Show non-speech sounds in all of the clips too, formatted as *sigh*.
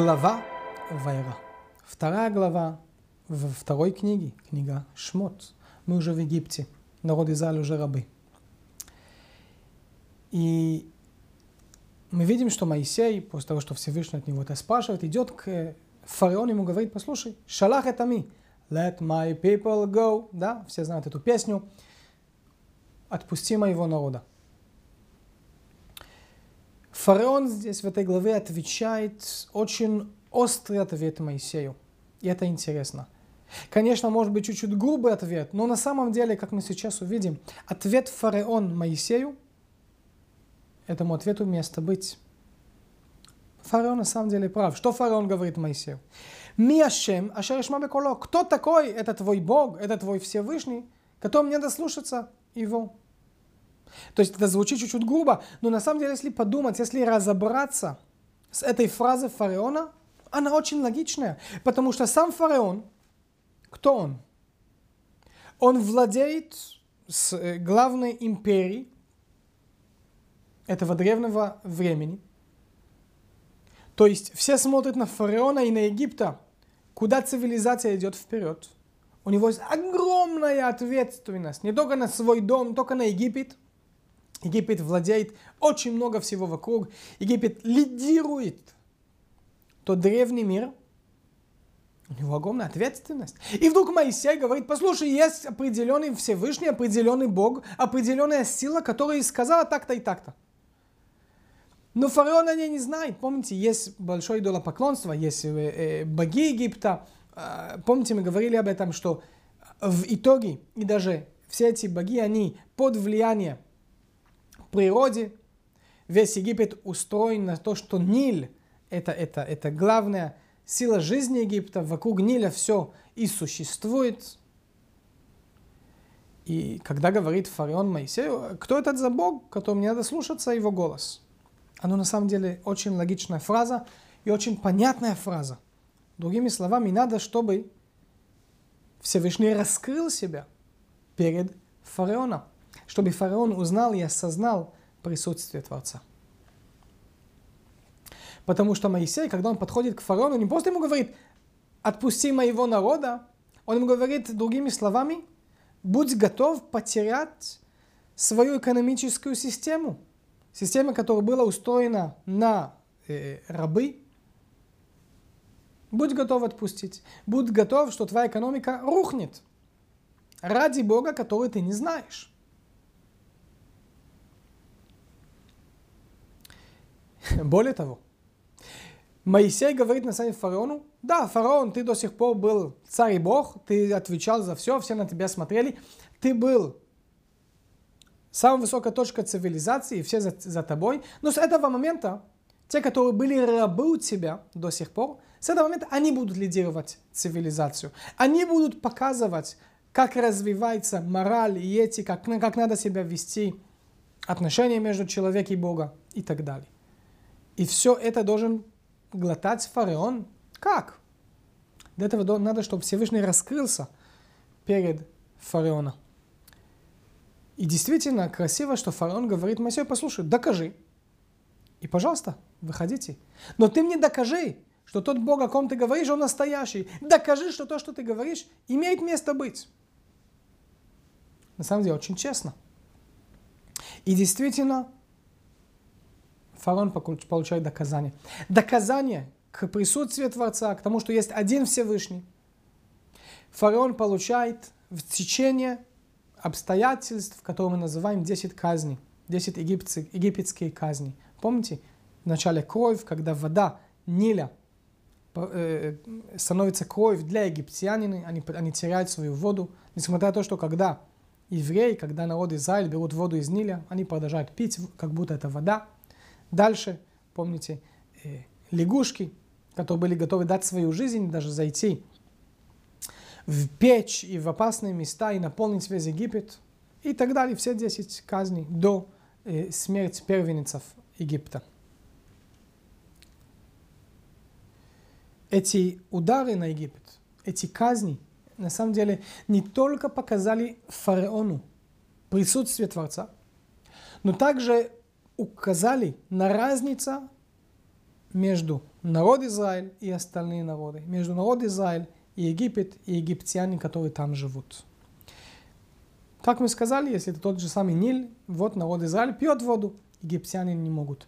Глава Вайра. Вторая глава во второй книге, книга Шмот. Мы уже в Египте, народ Израиля уже рабы. И мы видим, что Моисей, после того, что Всевышний от него это спрашивает, идет к фараону, ему говорит, послушай, шалах это ми, let my people go, да, все знают эту песню, отпусти моего народа. Фараон здесь в этой главе отвечает очень острый ответ Моисею. И это интересно. Конечно, может быть чуть-чуть грубый ответ, но на самом деле, как мы сейчас увидим, ответ фараон Моисею, этому ответу место быть. Фараон на самом деле прав. Что фараон говорит Моисею? Ми Ашем, Ашер Беколо. Кто такой? Это твой Бог, это твой Всевышний, которому мне дослушаться его. То есть это звучит чуть-чуть грубо, но на самом деле, если подумать, если разобраться с этой фразой фараона, она очень логичная, потому что сам фараон, кто он? Он владеет с э, главной империей этого древнего времени. То есть все смотрят на фараона и на Египта, куда цивилизация идет вперед. У него есть огромная ответственность не только на свой дом, не только на Египет – Египет владеет очень много всего вокруг. Египет лидирует тот древний мир. У него огромная ответственность. И вдруг Моисей говорит, послушай, есть определенный Всевышний, определенный Бог, определенная сила, которая сказала так-то и так-то. Но фараон о ней не знает. Помните, есть большое идолопоклонство, есть э, э, боги Египта. Э, помните, мы говорили об этом, что в итоге и даже все эти боги, они под влиянием природе. Весь Египет устроен на то, что Ниль это, это, это главная сила жизни Египта. Вокруг Ниля все и существует. И когда говорит фараон Моисею, кто этот за Бог, которому не надо слушаться его голос? Оно на самом деле очень логичная фраза и очень понятная фраза. Другими словами, надо, чтобы Всевышний раскрыл себя перед фараоном чтобы фараон узнал и осознал присутствие Творца. Потому что Моисей, когда он подходит к фараону, не просто ему говорит, отпусти моего народа, он ему говорит другими словами, будь готов потерять свою экономическую систему. Система, которая была устроена на э, рабы. Будь готов отпустить. Будь готов, что твоя экономика рухнет. Ради Бога, который ты не знаешь. *laughs* Более того, Моисей говорит на самом фараону, да, фараон, ты до сих пор был царь и бог, ты отвечал за все, все на тебя смотрели, ты был самая высокая точка цивилизации, все за, за тобой, но с этого момента те, которые были рабы у тебя до сих пор, с этого момента они будут лидировать цивилизацию. Они будут показывать, как развивается мораль и этика, как, как надо себя вести, отношения между человеком и Богом и так далее. И все это должен глотать фараон. Как? Для этого надо, чтобы Всевышний раскрылся перед фараоном. И действительно красиво, что фараон говорит Моисею, послушай, докажи. И, пожалуйста, выходите. Но ты мне докажи, что тот Бог, о ком ты говоришь, он настоящий. Докажи, что то, что ты говоришь, имеет место быть. На самом деле, очень честно. И действительно, фараон получает доказание. Доказание к присутствию Творца, к тому, что есть один Всевышний. Фараон получает в течение обстоятельств, которые мы называем 10 казней, 10 египетских, египетские казни. Помните, начале кровь, когда вода Ниля э, становится кровь для египтянина, они, они теряют свою воду, несмотря на то, что когда евреи, когда народ Израиль берут воду из Ниля, они продолжают пить, как будто это вода. Дальше, помните, э, лягушки, которые были готовы дать свою жизнь, даже зайти в печь и в опасные места и наполнить весь Египет и так далее. Все 10 казней до э, смерти первенцев Египта. Эти удары на Египет, эти казни, на самом деле, не только показали фараону присутствие Творца, но также указали на разницу между народ Израиль и остальные народы, между народ Израиль и Египет, и египтяне, которые там живут. Как мы сказали, если это тот же самый Ниль, вот народ Израиль пьет воду, египтяне не могут.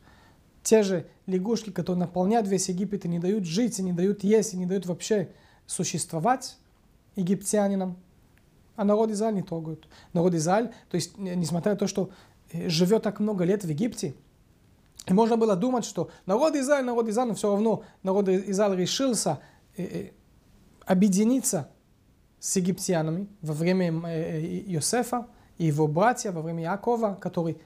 Те же лягушки, которые наполняют весь Египет и не дают жить, и не дают есть, и не дают вообще существовать египтянинам, а народ Израиль не трогают. Народ Израиль, то есть, несмотря на то, что живет так много лет в Египте, и можно было думать, что народ Израиль, народ Израиль, но все равно народ Израиль решился э, э, объединиться с египтянами во время Иосифа и его братья, во время Якова, которые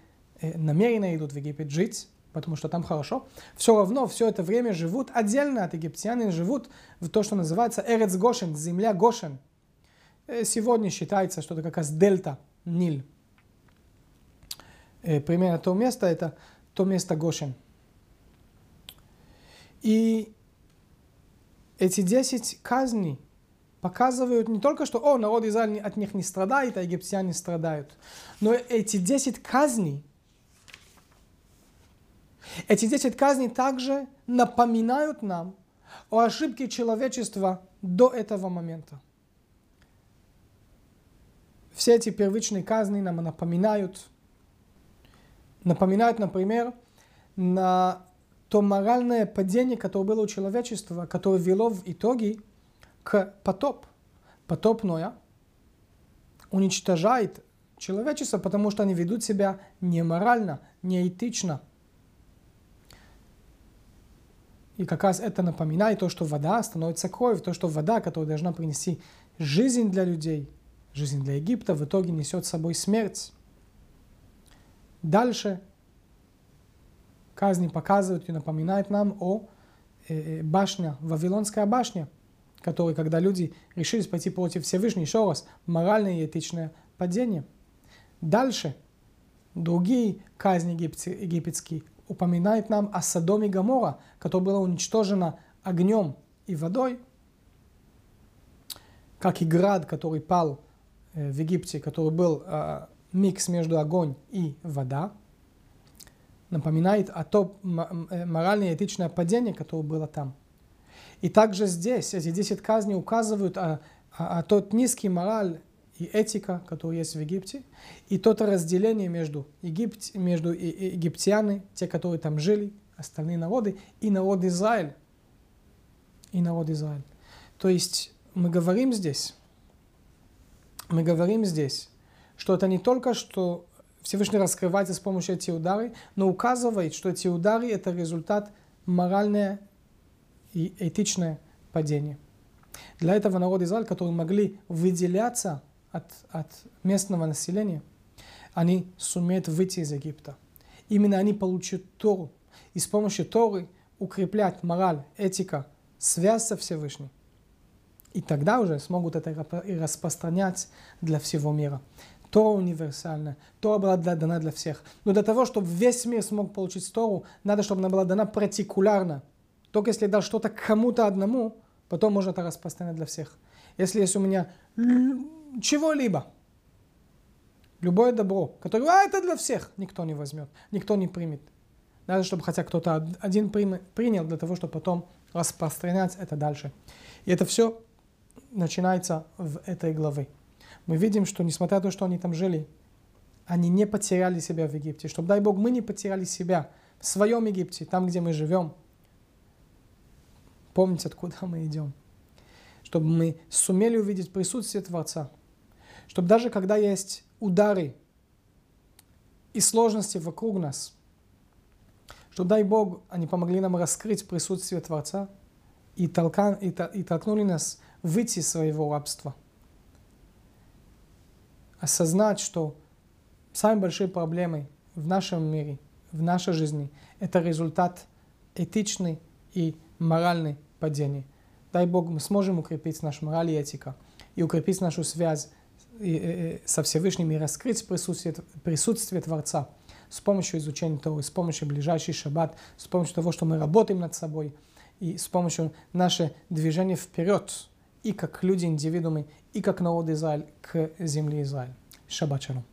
намеренно идут в Египет жить, потому что там хорошо, все равно все это время живут отдельно от египтян и живут в то, что называется Эрец Гошен, земля Гошен. Сегодня считается, что это как раз дельта Ниль. Примерно то место, это то место Гошен. И эти 10 казней показывают не только, что о, народ Израиля от них не страдает, а египтяне страдают, но эти 10 казней, эти 10 казней также напоминают нам о ошибке человечества до этого момента. Все эти первичные казни нам напоминают Напоминает, например, на то моральное падение, которое было у человечества, которое вело в итоге к потоп. Потоп Ноя уничтожает человечество, потому что они ведут себя неморально, неэтично. И как раз это напоминает то, что вода становится кровью, то, что вода, которая должна принести жизнь для людей, жизнь для Египта, в итоге несет с собой смерть. Дальше казни показывают и напоминают нам о э, э, башне, Вавилонская башня, которая, когда люди решились пойти против Всевышнего, еще раз, моральное и этичное падение. Дальше другие казни египетские упоминают нам о Содоме Гамора, которая была уничтожена огнем и водой, как и град, который пал э, в Египте, который был а, микс между огонь и вода, напоминает о том э, моральное и этичное падение, которое было там. И также здесь эти 10 казней указывают о, о, о тот низкий мораль и этика, которая есть в Египте, и то разделение между, Египт, между египтяне, те, которые там жили, остальные народы, и народ Израиль. И народ Израиль. То есть мы говорим здесь, мы говорим здесь что это не только, что Всевышний раскрывается с помощью этих ударов, но указывает, что эти удары – это результат моральное и этичное падение. Для этого народ Израиль, которые могли выделяться от, от местного населения, они сумеют выйти из Египта. Именно они получат Тору. И с помощью Торы укреплять мораль, этика, связь со Всевышним. И тогда уже смогут это и распространять для всего мира. Тора универсальна, Тора была дана для всех. Но для того, чтобы весь мир смог получить Тору, надо, чтобы она была дана партикулярно. Только если дал что-то кому-то одному, потом можно это распространять для всех. Если есть у меня чего-либо, любое добро, которое, а, это для всех, никто не возьмет, никто не примет. Надо, чтобы хотя кто-то один принял для того, чтобы потом распространять это дальше. И это все начинается в этой главе мы видим, что несмотря на то, что они там жили, они не потеряли себя в Египте. Чтобы, дай Бог, мы не потеряли себя в своем Египте, там, где мы живем. Помните, откуда мы идем. Чтобы мы сумели увидеть присутствие Творца. Чтобы даже когда есть удары и сложности вокруг нас, что, дай Бог, они помогли нам раскрыть присутствие Творца и, толка, и, и толкнули нас выйти из своего рабства – осознать, что самые большие проблемы в нашем мире, в нашей жизни, это результат этичный и моральный падения. Дай Бог, мы сможем укрепить нашу мораль и этика, и укрепить нашу связь со Всевышним и раскрыть присутствие, присутствие Творца с помощью изучения Торы, с помощью ближайший шаббат, с помощью того, что мы работаем над собой, и с помощью нашего движения вперед, и как люди, индивидуумы, и как народ Израиль к земле Израиль. Шаббат шалом.